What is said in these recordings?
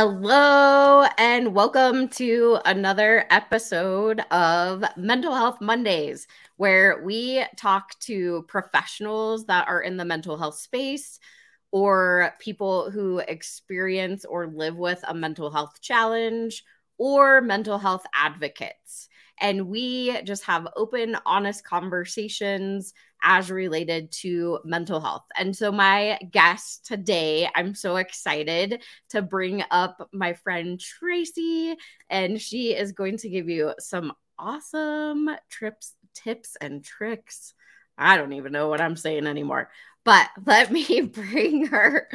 Hello, and welcome to another episode of Mental Health Mondays, where we talk to professionals that are in the mental health space or people who experience or live with a mental health challenge or mental health advocates. And we just have open, honest conversations as related to mental health. And so, my guest today, I'm so excited to bring up my friend Traci, and she is going to give you some awesome trips, tips, and tricks. I don't even know what I'm saying anymore, but let me bring her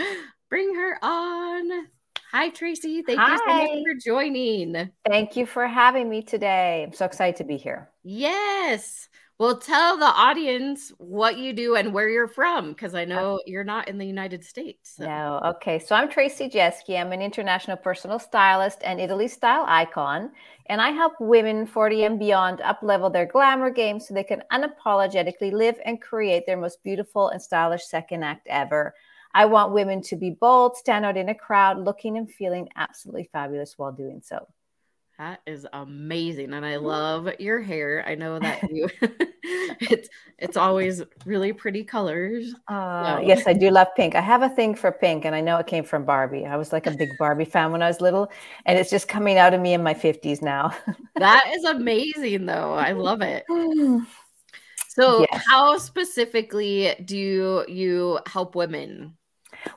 bring her on. Hi, Traci. Thank Hi. you so much for joining. Thank you for having me today. I'm so excited to be here. Yes. Well, tell the audience what you do and where you're from, because I uh, know you're not in the United States. So. No. Okay. So I'm Traci Jeske. I'm an international personal stylist and Italy style icon. And I help women 40 and beyond uplevel their glamour game so they can unapologetically live and create their most beautiful and stylish second act ever. I want women to be bold, stand out in a crowd, looking and feeling absolutely fabulous while doing so. That is amazing. And I love your hair. I know that you it's it's always really pretty colors. Uh, so. yes, I do love pink. I have a thing for pink and I know it came from Barbie. I was like a big Barbie fan when I was little and it's just coming out of me in my 50s now. that is amazing though. I love it. So, yes. how specifically do you help women?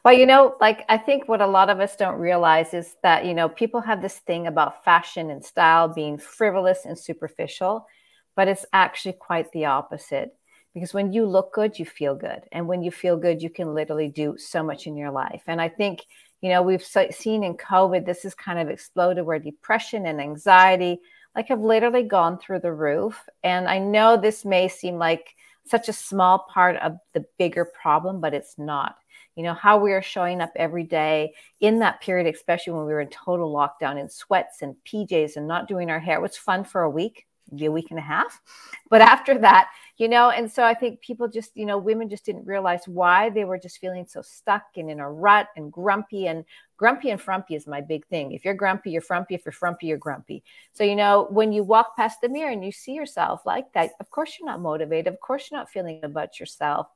Well, you know, like I think what a lot of us don't realize is that, you know, people have this thing about fashion and style being frivolous and superficial, but it's actually quite the opposite. Because when you look good, you feel good. And when you feel good, you can literally do so much in your life. And I think, you know, we've seen in COVID, this has kind of exploded where depression and anxiety like have literally gone through the roof. And I know this may seem like such a small part of the bigger problem, but it's not you know how we are showing up every day in that period especially when we were in total lockdown in sweats and pjs and not doing our hair it was fun for a week maybe a week and a half. But after that you know and so i think people just you know women just didn't realize why they were just feeling so stuck and in a rut and grumpy. And grumpy and frumpy is my big thing. If you're grumpy you're frumpy. If you're frumpy you're grumpy. So you know when you walk past the mirror and you see yourself like that of course you're not motivated. Of course you're not feeling about yourself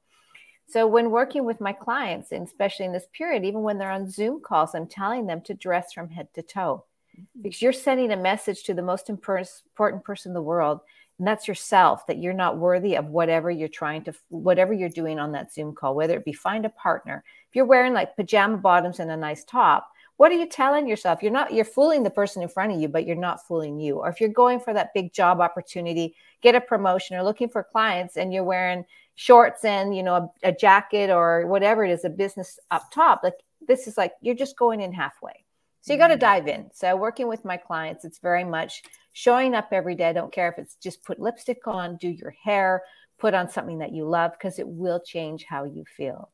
so when working with my clients, and especially in this period, even when they're on Zoom calls, I'm telling them to dress from head to toe mm-hmm. because you're sending a message to the most important person in the world, and that's yourself that you're not worthy of whatever you're trying to, whatever you're doing on that Zoom call, whether it be find a partner. If you're wearing like pajama bottoms and a nice top, what are you telling yourself? You're not, you're fooling the person in front of you, but you're not fooling you. Or if you're going for that big job opportunity, get a promotion or looking for clients and you're wearing shorts and you know a, a, jacket or whatever it is a business up top like this is like you're just going in halfway so you got to mm-hmm. dive in so working with my clients it's very much showing up every day i don't care if it's just put lipstick on do your hair put on something that you love because it will change how you feel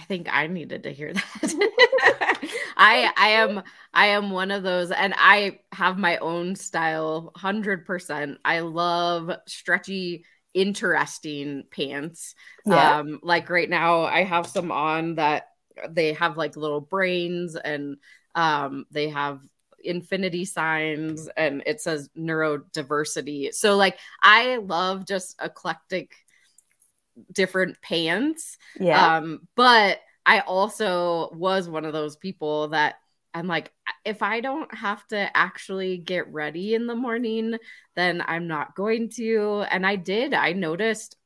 I think I needed to hear that. I I am I am one of those and I have my own style 100%. I love stretchy interesting pants. Yeah. Um, like right now, I have some on that they have like little brains and um, they have infinity signs and it says neurodiversity. So, like, I love just eclectic different pants. Yeah. Um, but I also was one of those people that I'm like, if I don't have to actually get ready in the morning, then I'm not going to. And I did. I noticed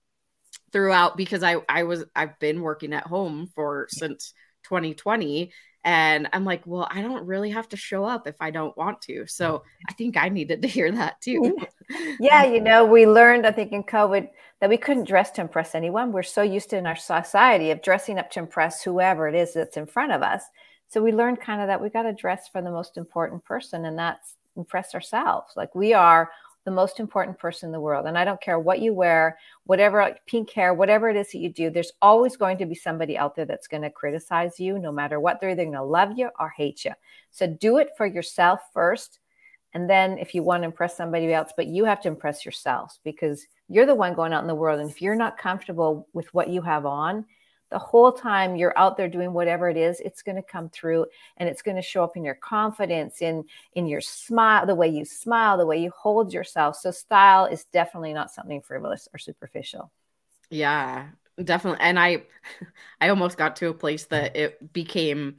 throughout because I I was I've been working at home for since 2020 and I'm like, well, I don't really have to show up if I don't want to. So I think I needed to hear that too. Mm-hmm. yeah, you know, we learned, I think, in COVID that we couldn't dress to impress anyone. We're so used to in our society of dressing up to impress whoever it is that's in front of us so we learned kind of that we got to dress for the most important person, and that's impress ourselves. Like we are the most important person in the world. And I don't care what you wear, whatever pink hair, whatever it is that you do, there's always going to be somebody out there that's going to criticize you, no matter what. They're either going to love you or hate you. So do it for yourself first. And then if you want to impress somebody else, but you have to impress yourselves because you're the one going out in the world. And if you're not comfortable with what you have on, the whole time you're out there doing whatever it is, it's going to come through and it's going to show up in your confidence, in in your smile, the way you smile, the way you hold yourself. So style is definitely not something frivolous or superficial. Yeah, definitely. And I I almost got to a place that it became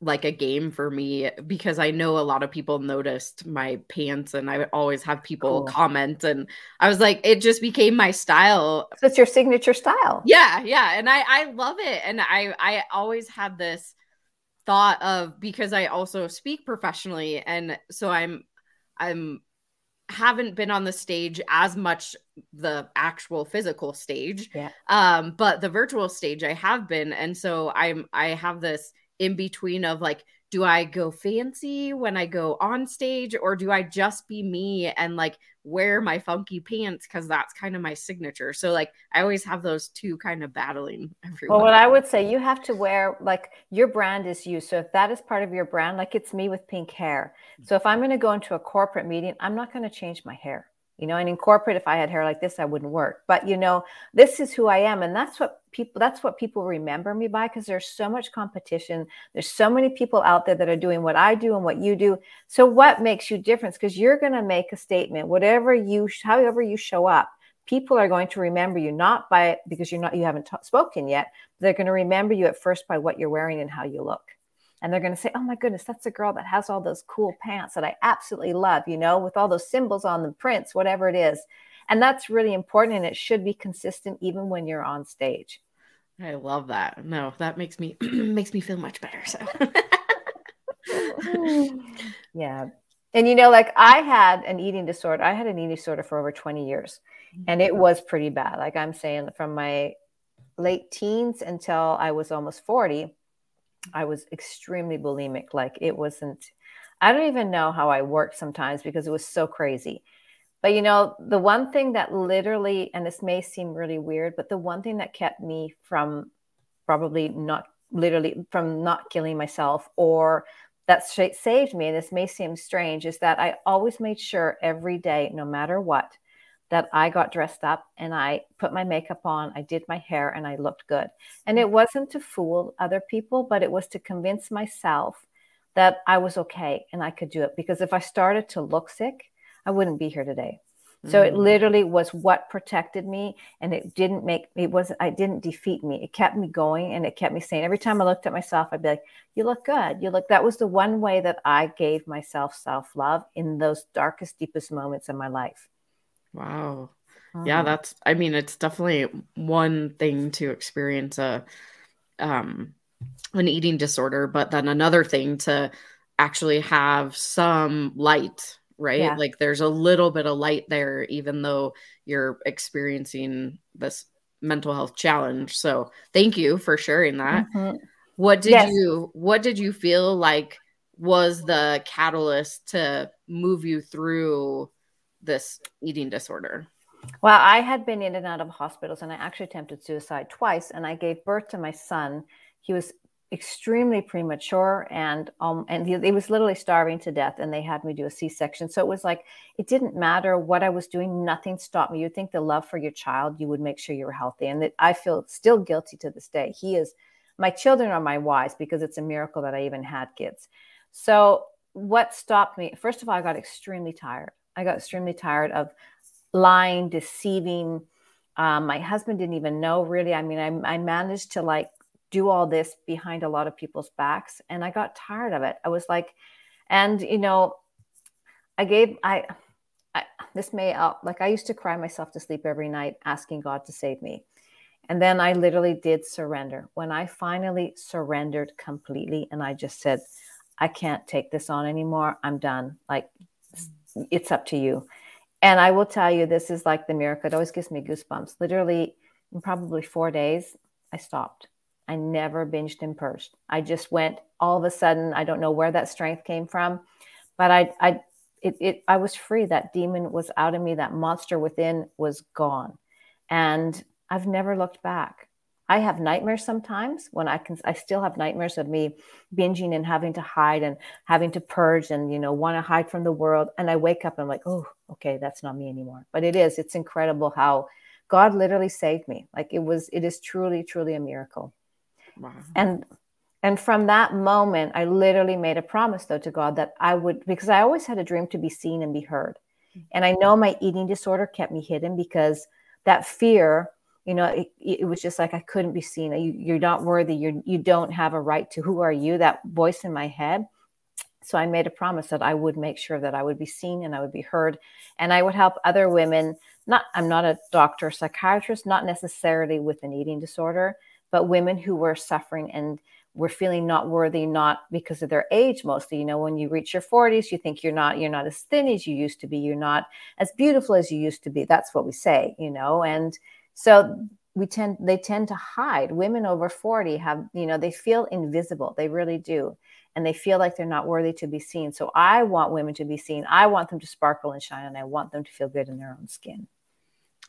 like a game for me because I know a lot of people noticed my pants and I would always have people cool. comment and I was like it just became my style. So it's your signature style. Yeah, yeah, and I I love it and I I always had this thought of because I also speak professionally and so I'm I'm haven't been on the stage as much the actual physical stage yeah. um but the virtual stage I have been and so I'm I have this in between of like do I go fancy when I go on stage or do I just be me and like wear my funky pants because that's kind of my signature. So like I always have those two kind of battling everyone. Well, what I would say you have to wear like your brand is you. So if that is part of your brand, like it's me with pink hair. So if I'm going to go into a corporate meeting, I'm not going to change my hair you know and in corporate if i had hair like this i wouldn't work. But you know this is who i am and that's what people that's what people remember me by because there's so much competition. There's so many people out there that are doing what i do and what you do. So what makes you different? Because you're going to make a statement whatever you however you show up people are going to remember you not by because you're not you haven't t- spoken yet they're going to remember you at first by what you're wearing and how you look and they're going to say, "Oh my goodness, that's a girl that has all those cool pants that I absolutely love, you know, with all those symbols on them, prints, whatever it is." And that's really important and it should be consistent even when you're on stage. I love that. No, that makes me makes me feel much better. So Yeah. And you know, like I had an eating disorder. I had an eating disorder for over 20 years. And it was pretty bad. Like I'm saying from my late teens until I was almost 40 I was extremely bulimic. Like it wasn't, I don't even know how I worked sometimes because it was so crazy. But you know, the one thing that literally, and this may seem really weird, but the one thing that kept me from probably not literally from not killing myself or that saved me, and this may seem strange, is that I always made sure every day, no matter what, that I got dressed up and I put my makeup on, I did my hair, and I looked good. And it wasn't to fool other people, but it was to convince myself that I was okay and I could do it. Because if I started to look sick, I wouldn't be here today. So it mm. literally was what protected me and it didn't make it wasn't I didn't defeat me. It kept me going and it kept me saying every time I looked at myself, I'd be like, You look good. You look that was the one way that I gave myself self-love in those darkest, deepest moments in my life. Wow. Yeah, uh-huh. that's I mean, it's definitely one thing to experience a um an eating disorder, but then another thing to actually have some light, right? Yeah. Like there's a little bit of light there, even though you're experiencing this mental health challenge. So thank you for sharing that. Mm-hmm. What did yes. you what did you feel like was the catalyst to move you through this eating disorder? Well, I had been in and out of hospitals and I actually attempted suicide twice and I gave birth to my son. He was extremely premature and um and he, he, was literally starving to death and they had me do a c-section. So it was like it didn't matter what i was doing nothing stopped me. You'd think the love for your child you would make sure you were healthy and that i feel still guilty to this day. He is my children are my wise because it's a miracle that i even had kids. So what stopped me first of all i got extremely tired I got extremely tired of lying, deceiving. Um, my husband didn't even know really. I mean, I, I managed to like do all this behind a lot of people's backs and I got tired of it. I was like, and you know, I gave, I, I this may, uh, like I used to cry myself to sleep every night asking God to save me. And then I literally did surrender. When I finally surrendered completely and I just said, I can't take this on anymore. I'm done. Like it's up to you. And I will tell you, this is like the miracle. It always gives me goosebumps. Literally, in probably four days, I stopped. I never binged and purged. I just went all of a sudden. I don't know where that strength came from, but I, I, it, it, I was free. That demon was out of me. That monster within was gone, and I've never looked back. I have nightmares sometimes when I can, I still have nightmares of me binging and having to hide and having to purge and, you know, want to hide from the world. And I wake up and I'm like, oh, okay, that's not me anymore. But it is, it's incredible how God literally saved me. Like it was, it is truly, truly a miracle. Wow. And and from that moment, I literally made a promise though to God that I would because I always had a dream to be seen and be heard. Mm. And I know my eating disorder kept me hidden because that fear, you know, it, it was just like I couldn't be seen. You, are not worthy. You you don't have a right to. Who are you? That voice in my head. So I made a promise that I would make sure that I would be seen and I would be heard, and I would help other women. Not I'm not a doctor, psychiatrist, not necessarily with an eating disorder, but women who were suffering and were feeling not worthy not because of their age mostly you know when you reach your 40s you think you're not you're not as thin as you used to be you're not as beautiful as you used to be that's what we say you know and so we tend they tend to hide. Women over 40 have you know they feel invisible. They really do. And they feel like they're not worthy to be seen. So i want women to be seen. I want them to sparkle and shine and i want them to feel good in their own skin.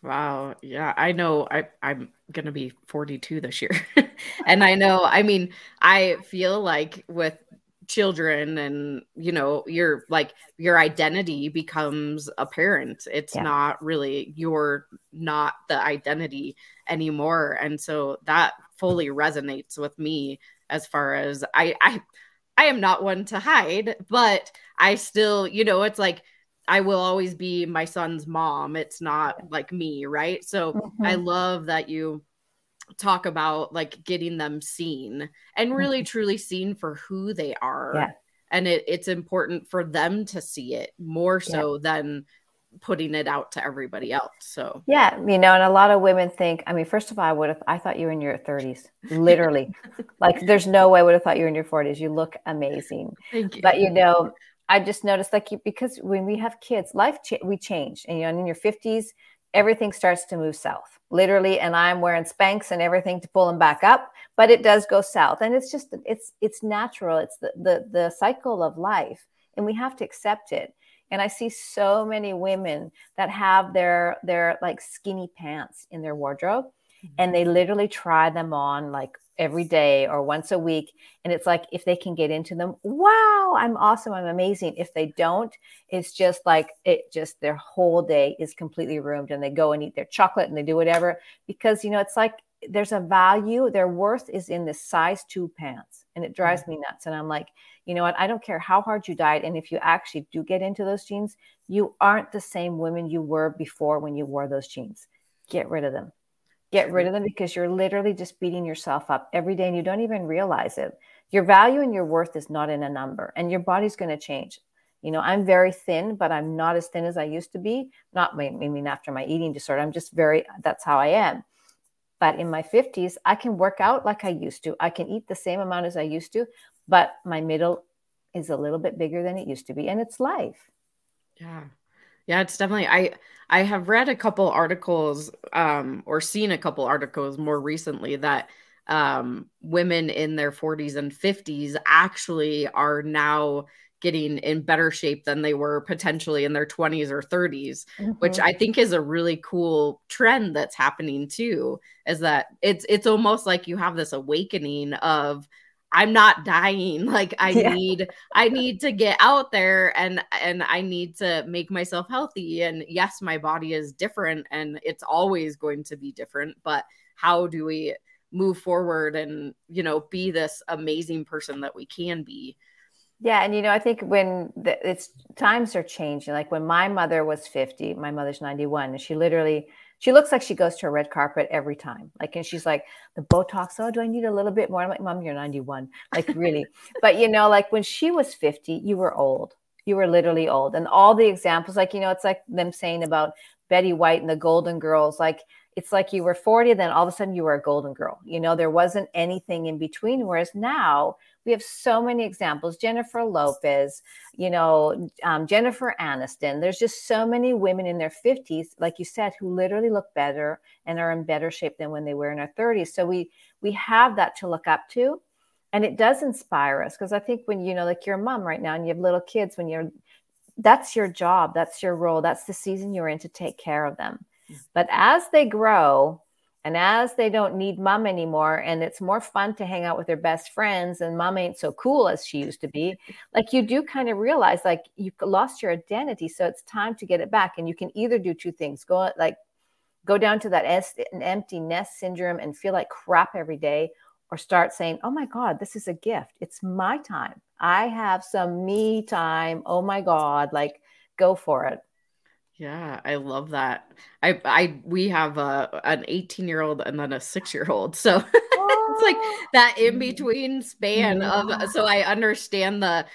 Wow. Yeah, I know. I I'm going to be 42 this year. and I know, I mean, I feel like with children and you know, your like your identity becomes apparent. It's yeah. not really you're not the identity anymore. And so that fully resonates with me as far as I I I am not one to hide, but I still, you know, it's like I will always be my son's mom. It's not like me, right? So mm-hmm. I love that you talk about like getting them seen and really mm-hmm. truly seen for who they are. Yeah. And it, it's important for them to see it more so yeah. than putting it out to everybody else. So yeah, you know, and a lot of women think, I mean, first of all, I would have I thought you were in your 30s. Literally. like there's no way I would have thought you were in your 40s. You look amazing. Thank you. But you know, I just noticed like you, because when we have kids, life cha- we change, and you know, in your fifties, everything starts to move south, literally. And I'm wearing Spanx and everything to pull them back up, but it does go south, and it's just it's it's natural. It's the the the cycle of life, and we have to accept it. And I see so many women that have their their like skinny pants in their wardrobe, mm-hmm. and they literally try them on like every day or once a week. And it's like if they can get into them, wow, I'm awesome, I'm amazing. If they don't, it's just like it just their whole day is completely ruined and they go and eat their chocolate and they do whatever because you know it's like there's a value, their worth is in the size two pants. And it drives mm-hmm. me nuts. And I'm like, you know what? I don't care how hard you diet. And if you actually do get into those jeans, you aren't the same women you were before when you wore those jeans. Get rid of them. Get rid mm-hmm. of them because you're literally just beating yourself up every day and you don't even realize it. Your value and your worth is not in a number, and your body's going to change. You know, I'm very thin, but I'm not as thin as I used to be. Not, I mean, after my eating disorder, I'm just very, that's how I am. But in my 50s, I can work out like I used to. I can eat the same amount as I used to, but my middle is a little bit bigger than it used to be. And it's life. Yeah. Yeah, it's definitely I I have read a couple articles um or seen a couple articles more recently that um women in their 40s and 50s actually are now getting in better shape than they were potentially in their 20s or 30s mm-hmm. which i think is a really cool trend that's happening too is that it's it's almost like you have this awakening of I'm not dying. Like I yeah. need I need to get out there and and I need to make myself healthy and yes, my body is different and it's always going to be different, but how do we move forward and, you know, be this amazing person that we can be? Yeah, and you know, I think when the, it's times are changing. Like when my mother was 50, my mother's 91, and she literally she looks like she goes to a red carpet every time. Like, and she's like, the Botox, oh, do I need a little bit more? I'm like, Mom, you're 91. Like, really. but, you know, like when she was 50, you were old. You were literally old. And all the examples, like, you know, it's like them saying about Betty White and the Golden Girls, like, it's like you were 40, then all of a sudden you were a golden girl. You know, there wasn't anything in between. Whereas now we have so many examples. Jennifer lopez you know um, jennifer aniston. There's just so many women in their 50s like you said who literally look better and are in better shape than when they were in their 30s so we we have that to look up to. And it does inspire us because i think when you know like you're a mom right now and you have little kids when you're that's your job that's your role that's the season you're in to take care of them. Mm. but as they grow and as they don't need mom anymore, and it's more fun to hang out with their best friends, and mom ain't so cool as she used to be, like you do kind of realize like you lost your identity. So it's time to get it back. And you can either do two things go like go down to that empty nest syndrome and feel like crap every day, or start saying, oh my God, this is a gift. It's my time. I have some me time. Oh my God, like go for it. Yeah, I love that. I I we have a an 18 year old and then a six year old, so it's like oh. that in oh. between span yeah. of. Mm-hmm. So I understand the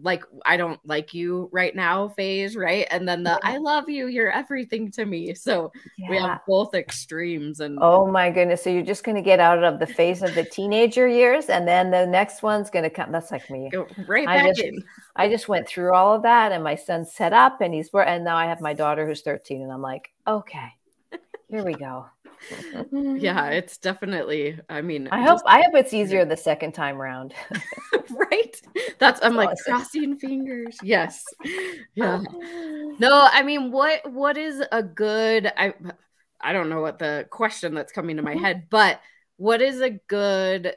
like I don't like you right now phase, right? And then the. I love you, you're everything to me. So yeah. we have both extremes and Oh my goodness. So you're just gonna get out of the phase of the teenager years and then the next one's gonna come. That's like me. Go right I just, in. I just went through all of that and my son's set up and he's where, and now I have my daughter who's 13 and I'm like, okay, here we go yeah, it's definitely. I mean, I hope I hope it's easier the second time around. right? That's I'm like crossing fingers. Yes. Yeah. No, I mean, what what is a good I I don't know what the question that's coming to my mm-hmm. head, but what is a good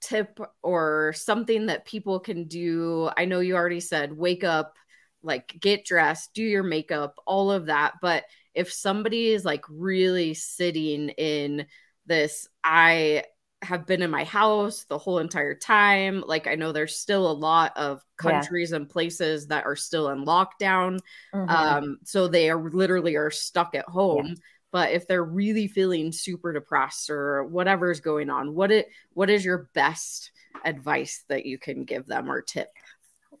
tip or something that people can do? I know you already said wake up, like get dressed, do your makeup, all of that, but if somebody is like really sitting in this, I have been in my house the whole entire time. Like I know there's still a lot of countries yeah. and places that are still in lockdown. Mm-hmm. Um, so they are literally are stuck at home. Yeah. But if they're really feeling super depressed or whatever is going on, what it what is your best advice that you can give them or tip?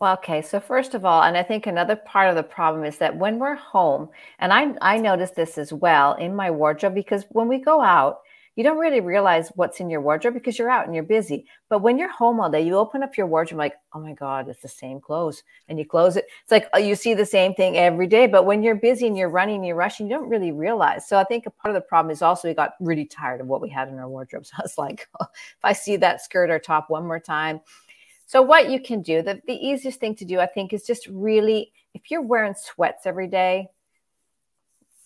Well, okay. So first of all, and I think another part of the problem is that when we're home, and I I noticed this as well in my wardrobe because when we go out, you don't really realize what's in your wardrobe because you're out and you're busy. But when you're home all day, you open up your wardrobe like, oh my God, it's the same clothes. And you close it. It's like oh, you see the same thing every day. But when you're busy and you're running and you're rushing, you don't really realize. So I think a part of the problem is also we got really tired of what we had in our wardrobes. I was like, oh, if I see that skirt or top one more time, so, what you can do, the, the easiest thing to do, I think, is just really, if you're wearing sweats every day,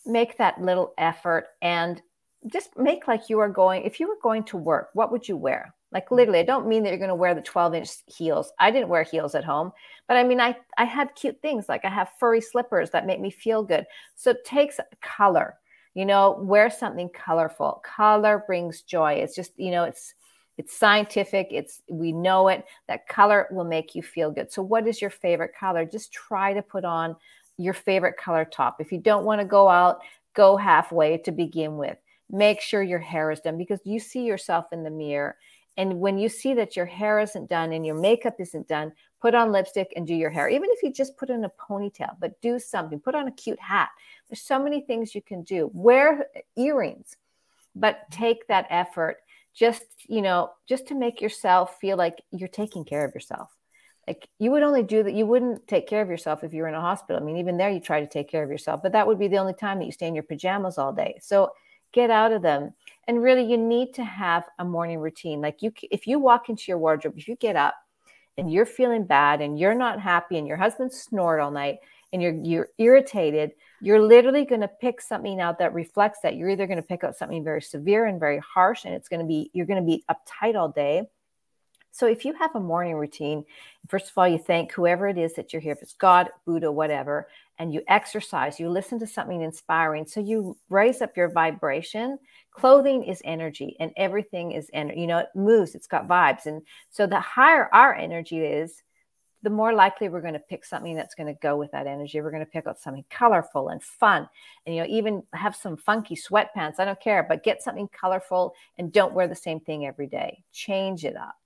make that little effort and just make like you are going, if you were going to work, what would you wear? Like mm-hmm. literally, I don't mean that you're going to wear the 12 inch heels. I didn't wear heels at home, but I mean, I, I had cute things like I have furry slippers that make me feel good. So it takes color, you know, wear something colorful. Color brings joy. It's just, you know, it's, it's scientific. It's we know it. That color will make you feel good. So what is your favorite color? Just try to put on your favorite color top. If you don't want to go out, go halfway to begin with. Make sure your hair is done because you see yourself in the mirror. And when you see that your hair isn't done and your makeup isn't done, put on lipstick and do your hair. Even if you just put in a ponytail, but do something. Put on a cute hat. There's so many things you can do. Wear earrings, but take that effort just you know just to make yourself feel like you're taking care of yourself. Like you would only do that you wouldn't take care of yourself if you were in a hospital. I mean even there you try to take care of yourself but that would be the only time that you stay in your pajamas all day. So get out of them. And really you need to have a morning routine. Like you if you walk into your wardrobe if you get up and you're feeling bad and you're not happy and your husband snored all night and you're you're irritated you're literally going to pick something out that reflects that. You're either going to pick out something very severe and very harsh, and it's going to be, you're going to be uptight all day. So if you have a morning routine, first of all, you thank whoever it is that you're here, if it's God, Buddha, whatever, and you exercise, you listen to something inspiring. So you raise up your vibration. Clothing is energy and everything is energy. You know, it moves, it's got vibes. And so the higher our energy is, the more likely we're going to pick something that's going to go with that energy. We're going to pick out something colorful and fun. And, you know, even have some funky sweatpants. I don't care, but get something colorful and don't wear the same thing every day. Change it up.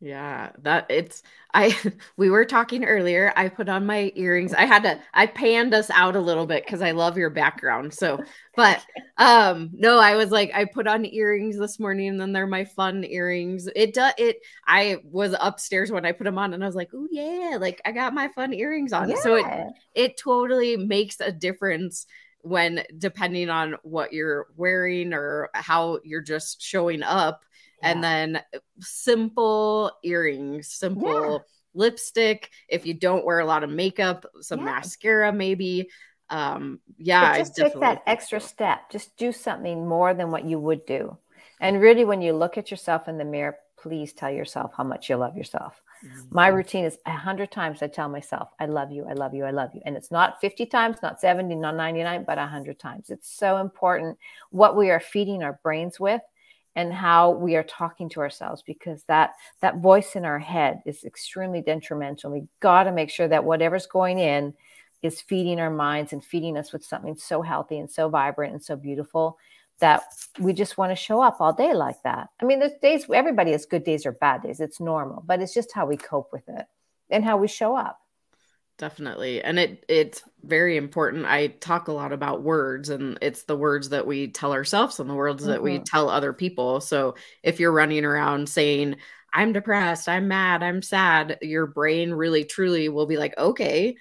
Yeah, that it's I we were talking earlier. I put on my earrings. I had to I panned us out a little bit cuz I love your background. So, but um no, I was like I put on earrings this morning and then they're my fun earrings. It does it I was upstairs when I put them on and I was like, "Oh yeah, like I got my fun earrings on." Yeah. So it it totally makes a difference when depending on what you're wearing or how you're just showing up and then uh, simple earrings, simple yeah. lipstick. If you don't wear a lot of makeup, some yeah. mascara maybe. Um, yeah, but just take that extra step. Just do something more than what you would do. And really, when you look at yourself in the mirror, please tell yourself how much you love yourself. Mm-hmm. My routine is a hundred times I tell myself, I love you, I love you, I love you. And it's not 50 times, not 70, not 99, but a hundred times. It's so important what we are feeding our brains with and how we are talking to ourselves because that that voice in our head is extremely detrimental we got to make sure that whatever's going in is feeding our minds and feeding us with something so healthy and so vibrant and so beautiful that we just want to show up all day like that. I mean, there's days everybody has good days or bad days. It's normal, but it's just how we cope with it and how we show up. Definitely. And it it's very important. I talk a lot about words and it's the words that we tell ourselves and the words mm-hmm. that we mm-hmm. tell other people. So if you're running around saying I'm depressed, I'm mad, I'm sad, your brain really truly will be like, "Okay."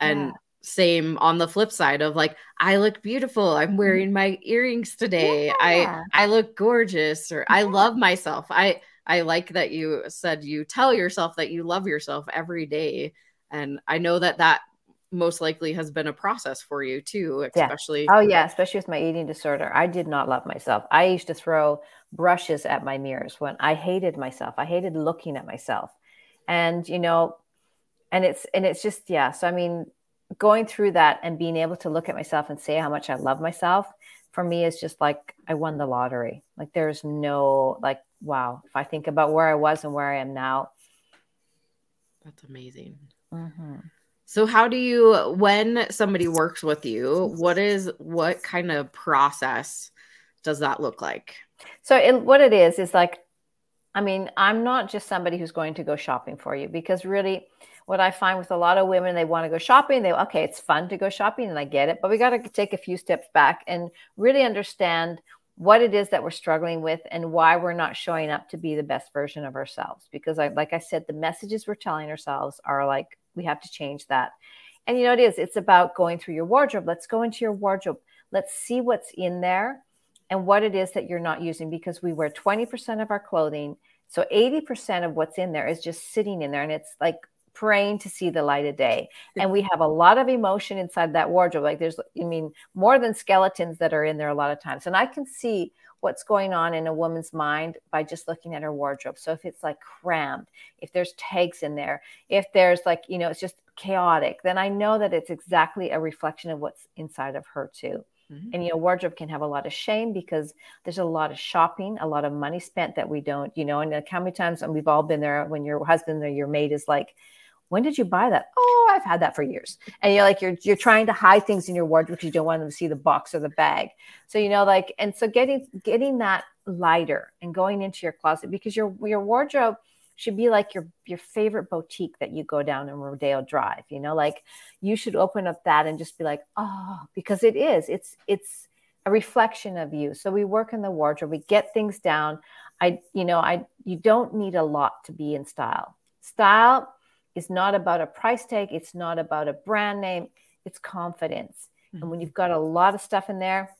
And yeah same on the flip side of like i look beautiful i'm mm-hmm. wearing my earrings today yeah. i i look gorgeous or yeah. i love myself i i like that you said you tell yourself that you love yourself every day and i know that that most likely has been a process for you too especially yeah. oh yeah especially with my eating disorder i did not love myself i used to throw brushes at my mirrors when i hated myself i hated looking at myself and you know and it's and it's just yeah so i mean going through that and being able to look at myself and say how much I love myself for me is just like I won the lottery. Like there's no like wow. If I think about where I was and where I am now, that's amazing. Mm-hmm. So how do you when somebody works with you? What is what kind of process does that look like? So it, what it is is like, I mean, I'm not just somebody who's going to go shopping for you because really what I find with a lot of women, they want to go shopping. They okay, it's fun to go shopping, and I get it, but we got to take a few steps back and really understand what it is that we're struggling with and why we're not showing up to be the best version of ourselves. Because, I, like I said, the messages we're telling ourselves are like we have to change that. And you know, it is. It's about going through your wardrobe. Let's go into your wardrobe. Let's see what's in there and what it is that you're not using because we wear 20% of our clothing. So 80% of what's in there is just sitting in there. And it's like praying to see the light of day. And we have a lot of emotion inside that wardrobe. Like there's, I mean, more than skeletons that are in there a lot of times. And I can see what's going on in a woman's mind by just looking at her wardrobe. So if it's like crammed, if there's tags in there, if there's like, you know, it's just chaotic, then I know that it's exactly a reflection of what's inside of her too. Mm-hmm. And you know, wardrobe can have a lot of shame because there's a lot of shopping, a lot of money spent that we don't, you know, and like how many times and we've all been there when your husband or your mate is like, when did you buy that? Oh, I've had that for years. And you're like, you're you're trying to hide things in your wardrobe because you don't want them to see the box or the bag. So you know, like, and so getting getting that lighter and going into your closet because your your wardrobe should be like your your favorite boutique that you go down in Rodeo Drive. You know, like you should open up that and just be like, oh, because it is. It's it's a reflection of you. So we work in the wardrobe. We get things down. I, you know, I you don't need a lot to be in style. Style is not about a price tag, it's not about a brand name, it's confidence. Mm-hmm. And when mm-hmm. you've got a lot of stuff in there,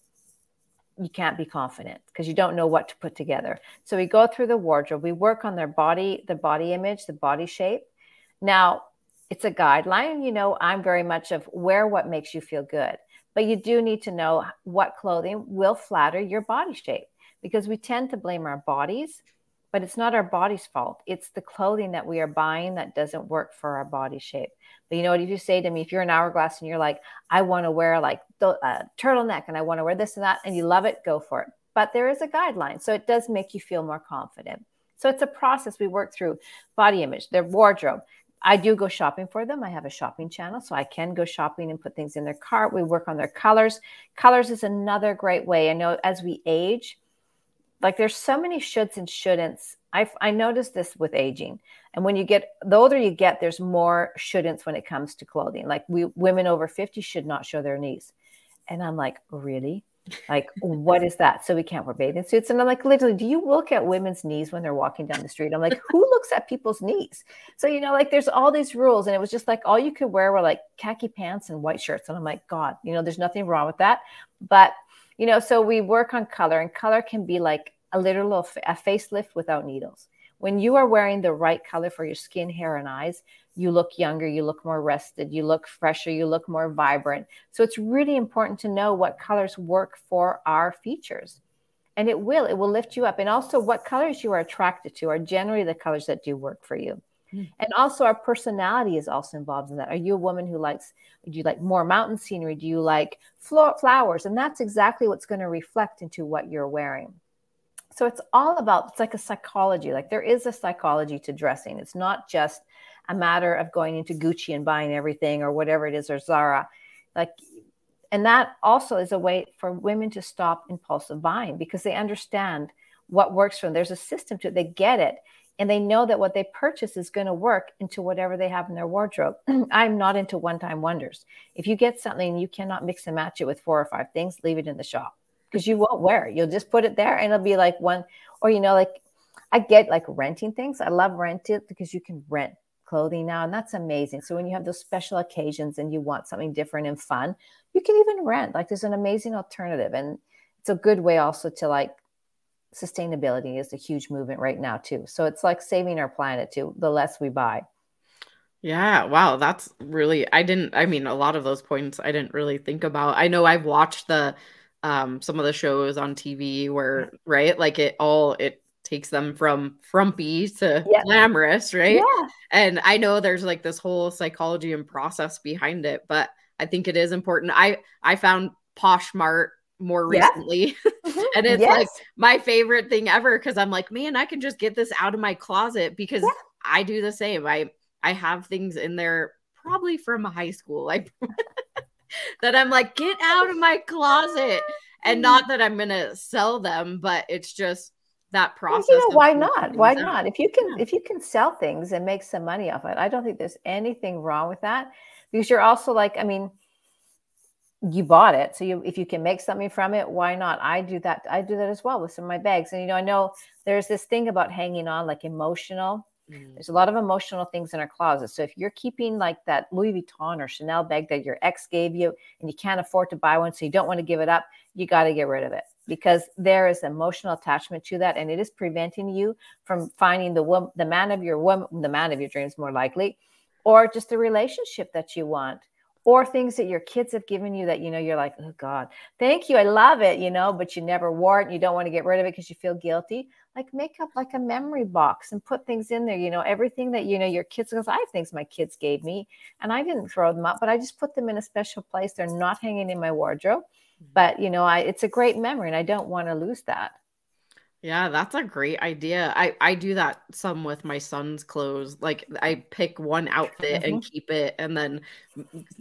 you can't be confident because you don't know what to put together. So we go through the wardrobe, we work on their body, the body image, the body shape. Now, it's a guideline. You know, I'm very much of wear what makes you feel good, but you do need to know what clothing will flatter your body shape because we tend to blame our bodies but it's not our body's fault. It's the clothing that we are buying that doesn't work for our body shape. But you know what? If you say to me, if you're an hourglass and you're like, I want to wear like the uh, turtleneck and I want to wear this and that, and you love it, go for it. But there is a guideline. So it does make you feel more confident. So it's a process we work through body image, their wardrobe. I do go shopping for them. I have a shopping channel, so I can go shopping and put things in their cart. We work on their colors. Colors is another great way. I know as we age, like there's so many shoulds and shouldn'ts. I I noticed this with aging, and when you get the older you get, there's more shouldn'ts when it comes to clothing. Like we women over fifty should not show their knees, and I'm like, really? Like, what is that? So we can't wear bathing suits. And I'm like, literally, do you look at women's knees when they're walking down the street? I'm like, who looks at people's knees? So, you know, like there's all these rules. And it was just like all you could wear were like khaki pants and white shirts. And I'm like, God, you know, there's nothing wrong with that. But you know, so we work on color, and color can be like a literal a facelift without needles. When you are wearing the right color for your skin, hair, and eyes, you look younger, you look more rested, you look fresher, you look more vibrant. So it's really important to know what colors work for our features. And it will, it will lift you up. And also, what colors you are attracted to are generally the colors that do work for you. Mm. And also, our personality is also involved in that. Are you a woman who likes, do you like more mountain scenery? Do you like flowers? And that's exactly what's going to reflect into what you're wearing. So it's all about, it's like a psychology. Like there is a psychology to dressing. It's not just a matter of going into Gucci and buying everything or whatever it is or Zara. Like, and that also is a way for women to stop impulsive buying because they understand what works for them. There's a system to it. They get it and they know that what they purchase is going to work into whatever they have in their wardrobe. I'm not into one time wonders. If you get something you cannot mix and match it with four or five things, leave it in the shop because you won't wear it. You'll just put it there and it'll be like one, or you know, like I get like renting things. I love rent it because you can rent clothing now, and that's amazing. So when you have those special occasions and you want something different and fun, you can even rent. Like there's an amazing alternative, and it's a good way also to like sustainability is a huge movement right now too. So it's like saving our planet too. The less we buy. Yeah, wow, that's really I didn't I mean a lot of those points I didn't really think about. I know I've watched the um some of the shows on TV where right like it all it takes them from frumpy to yeah. glamorous right yeah. and i know there's like this whole psychology and process behind it but i think it is important i i found poshmark more recently yeah. and it's yes. like my favorite thing ever because i'm like man i can just get this out of my closet because i do the same i i have things in there probably from high school like that I'm like, get out of my closet. And mm-hmm. not that I'm gonna sell them, but it's just that process. You know, why not? Why out. not? If you can, yeah. if you can sell things and make some money off it, I don't think there's anything wrong with that. Because you're also like, I mean, you bought it, so you if you can make something from it, why not? I do that. I do that as well with some of my bags. And you know, I know there's this thing about hanging on, like emotional Mm. There's a lot of emotional things in our closet. So if you're keeping like that Louis Vuitton or Chanel bag that your ex gave you and you can't afford to buy one, so you don't want to give it up, you got to get rid of it because there is emotional attachment to that and it is preventing you from finding the woman, the man of your woman, the man of your dreams more likely, or just the relationship that you want or things that your kids have given you that you know you're like oh god thank you i love it you know but you never wore it and you don't want to get rid of it because you feel guilty like make up like a memory box and put things in there you know everything that you know your kids because i have things my kids gave me and i didn't throw them up but i just put them in a special place they're not hanging in my wardrobe mm-hmm. but you know i it's a great memory and i don't want to lose that yeah, that's a great idea. I I do that some with my son's clothes. Like I pick one outfit mm-hmm. and keep it and then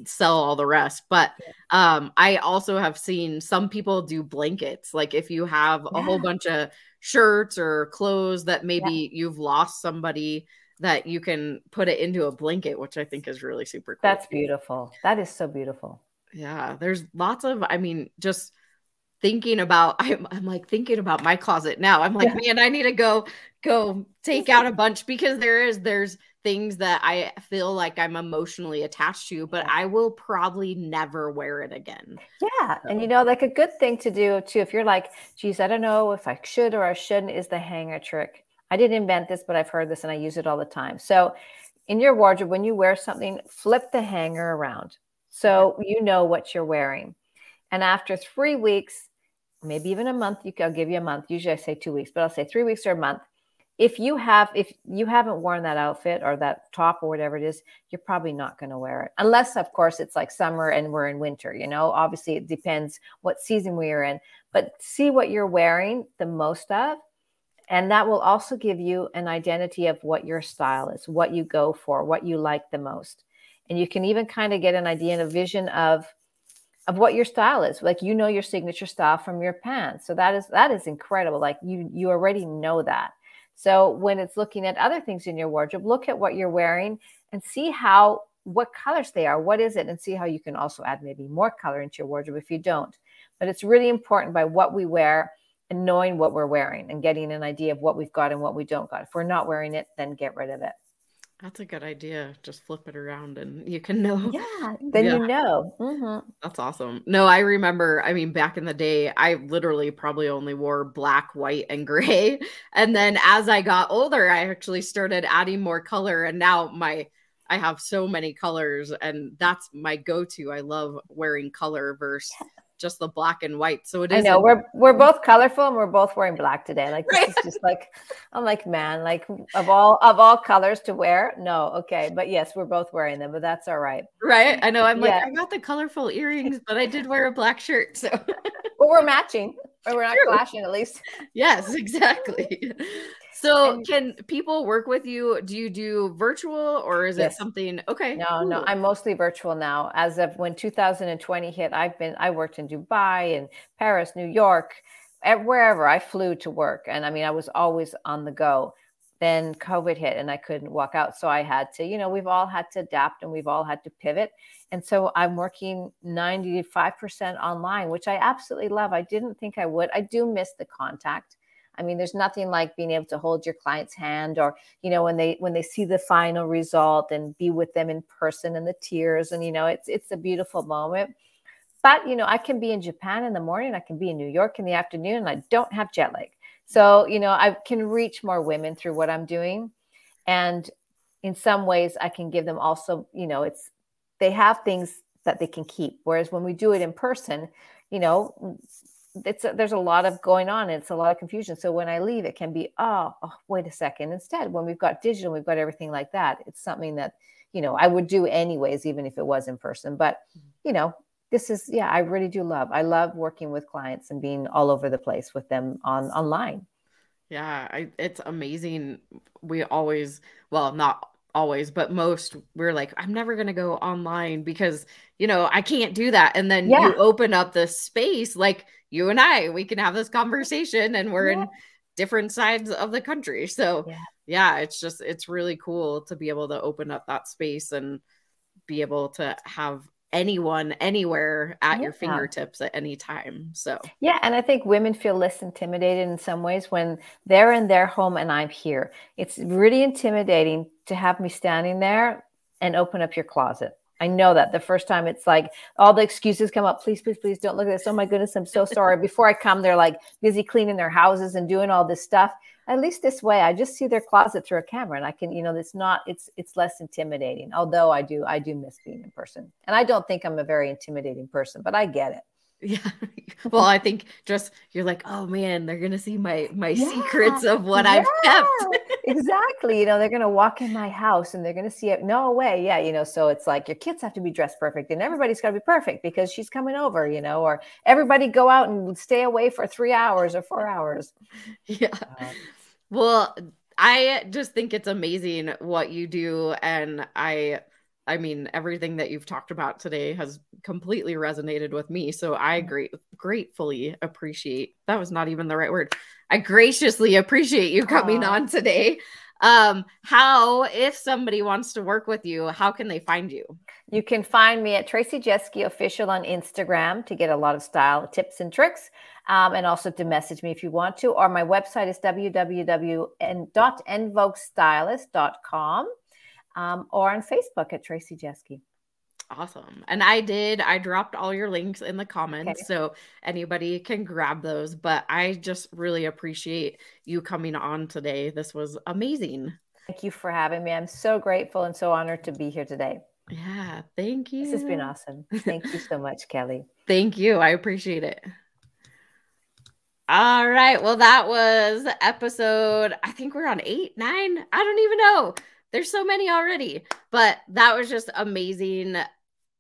sell all the rest. But um I also have seen some people do blankets. Like if you have a whole bunch of shirts or clothes that maybe yeah. you've lost somebody that you can put it into a blanket, which I think is really super cool. That's beautiful. That is so beautiful. Yeah, there's lots of I mean just thinking about I'm, I'm like thinking about my closet now. I'm like yeah. man i need to go go take out a bunch because there is there's things that i feel like i'm emotionally attached to but i will probably never wear it again. Yeah so. and you know like a good thing to do too if you're like geez i don't know if i should or i shouldn't is the hanger trick. I didn't invent this but i've heard this and i use it all the time. So in your wardrobe when you wear something flip the hanger around so you know what you're wearing. And after three weeks maybe even a month you i'll give you a month usually i say two weeks but i'll say three weeks or a month. If you have if you haven't worn that outfit or that top or whatever it is you're probably not going to wear it unless of course it's like summer and we're in winter you know? Obviously it depends what season we're in but see what you're wearing the most of and that will also give you an identity of what your style is what you go for what you like the most and you can even kind of get an idea and a vision of of what your style is. Like you know your signature style from your pants. So that is that is incredible. Like you you already know that. So when it's looking at other things in your wardrobe look at what you're wearing and see how what colors they are. What is it? And see how you can also add maybe more color into your wardrobe if you don't. But it's really important by what we wear and knowing what we're wearing and getting an idea of what we've got and what we don't got. If we're not wearing it then get rid of it that's a good idea. Just flip it around and you can know. Yeah, then yeah. you know. Mm-hmm. That's awesome. No, I remember, I mean, back in the day, I literally probably only wore black, white, and gray. And then as I got older, I actually started adding more color. And now my, I have so many colors, and that's my go to. I love wearing color versus just the black and white. So it is. I know we're we're both colorful and we're both wearing black today. Like this right. is just like I'm like man, like of all of all colors to wear. No, okay, but yes, we're both wearing them, but that's all right. Right. I know. I'm like yeah. I got the colorful earrings, but I did wear a black shirt. So, but we're matching, or we're not True. clashing at least. Yes, exactly. So, and, can people work with you? Do you do virtual or is yes. it something? Okay. No, cool. no, I'm mostly virtual now. As of when 2020 hit, I've been, I worked in Dubai and Paris, New York, wherever I flew to work. And I mean, I was always on the go. Then COVID hit and I couldn't walk out. So I had to, you know, we've all had to adapt and we've all had to pivot. And so I'm working 95% online, which I absolutely love. I didn't think I would. I do miss the contact I mean, there's nothing like being able to hold your client's hand or, you know, when they when they see the final result and be with them in person and the tears and you know, it's it's a beautiful moment. But, you know, I can be in Japan in the morning, I can be in New York in the afternoon and I don't have jet lag. So, you know, I can reach more women through what I'm doing. And in some ways I can give them also, you know, it's they have things that they can keep. Whereas when we do it in person, you know, it's a, there's a lot of going on it's a lot of confusion so when i leave it can be oh, oh, wait a second instead when we've got digital we've got everything like that it's something that you know i would do anyways even if it was in person but mm-hmm. you know this is yeah i really do love i love working with clients and being all over the place with them on online yeah I, it's amazing we always well not always but most we're like i'm never going to go online because you know i can't do that and then yeah. you open up the space like you and I, we can have this conversation and we're yeah. in different sides of the country. So yeah. yeah, it's just it's really cool to be able to open up that space and be able to have anyone anywhere at yeah. your fingertips at any time. So, yeah. And I think women feel less intimidated in some ways when they're in their home and I'm here. It's really intimidating to have me standing there and open up your closet. I know that the first time it's like all the excuses come up. Please, please, please don't look at this. Oh my goodness, I'm so sorry. Before I come, they're like busy cleaning their houses and doing all this stuff. At least this way, I just see their closet through a camera, and I can, you know, it's not, it's, it's less intimidating. Although I do, I do miss being in person, and I don't think I'm a very intimidating person, but I get it. Yeah. Well, I think just you're like, oh man, they're gonna see my my yeah. secrets of what yeah. I've kept. exactly. You know, they're gonna walk in my house and they're gonna see it. No way. Yeah. You know, so it's like your kids have to be dressed perfect and everybody's gotta be perfect because she's coming over, you know, or everybody go out and stay away for three hours or four hours. Yeah. Um, well, I just think it's amazing what you do. And I I mean, everything that you've talked about today has completely resonated with me. So I mm. great, gratefully appreciate that was not even the right word. I graciously appreciate you coming Aww. on today. Um, how, if somebody wants to work with you, how can they find you? You can find me at Traci Jeske Official on Instagram to get a lot of style tips and tricks, um, and also to message me if you want to. Or my website is www.envoguestylist.com um, or on Facebook at Traci Jeske. Awesome. And I did, I dropped all your links in the comments okay. so anybody can grab those. But I just really appreciate you coming on today. This was amazing. Thank you for having me. I'm so grateful and so honored to be here today. Yeah, thank you. This has been awesome. Thank you so much, Kelli. Thank you. I appreciate it. All right. Well, that was episode, I think we're on eight, nine. I don't even know. There's so many already, but that was just amazing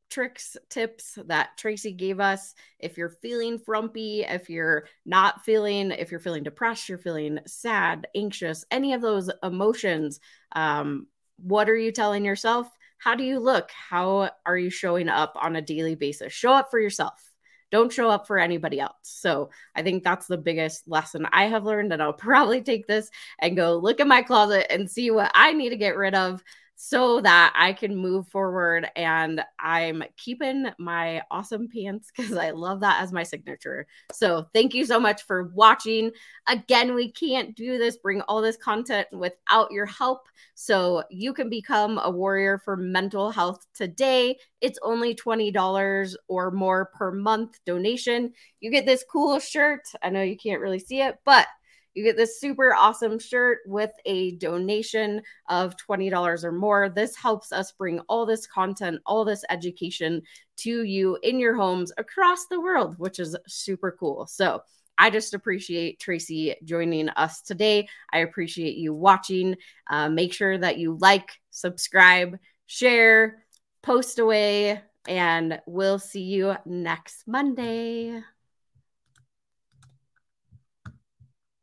tricks, tips that Traci gave us. If you're feeling frumpy, if you're not feeling, if you're feeling depressed, you're feeling sad, anxious, any of those emotions, um, what are you telling yourself? How do you look? How are you showing up on a daily basis? Show up for yourself don't show up for anybody else. So I think that's the biggest lesson I have learned. And I'll probably take this and go look in my closet and see what I need to get rid of so that I can move forward. And I'm keeping my awesome pants because I love that as my signature. So thank you so much for watching. Again, we can't do this, bring all this content without your help. So you can become a warrior for mental health today. It's only $20 or more per month donation. You get this cool shirt. I know you can't really see it, but You get this super awesome shirt with a donation of $20 or more. This helps us bring all this content, all this education to you in your homes across the world, which is super cool. So, I just appreciate Traci joining us today. I appreciate you watching. Uh, make sure that you like, subscribe, share, post away, and we'll see you next Monday.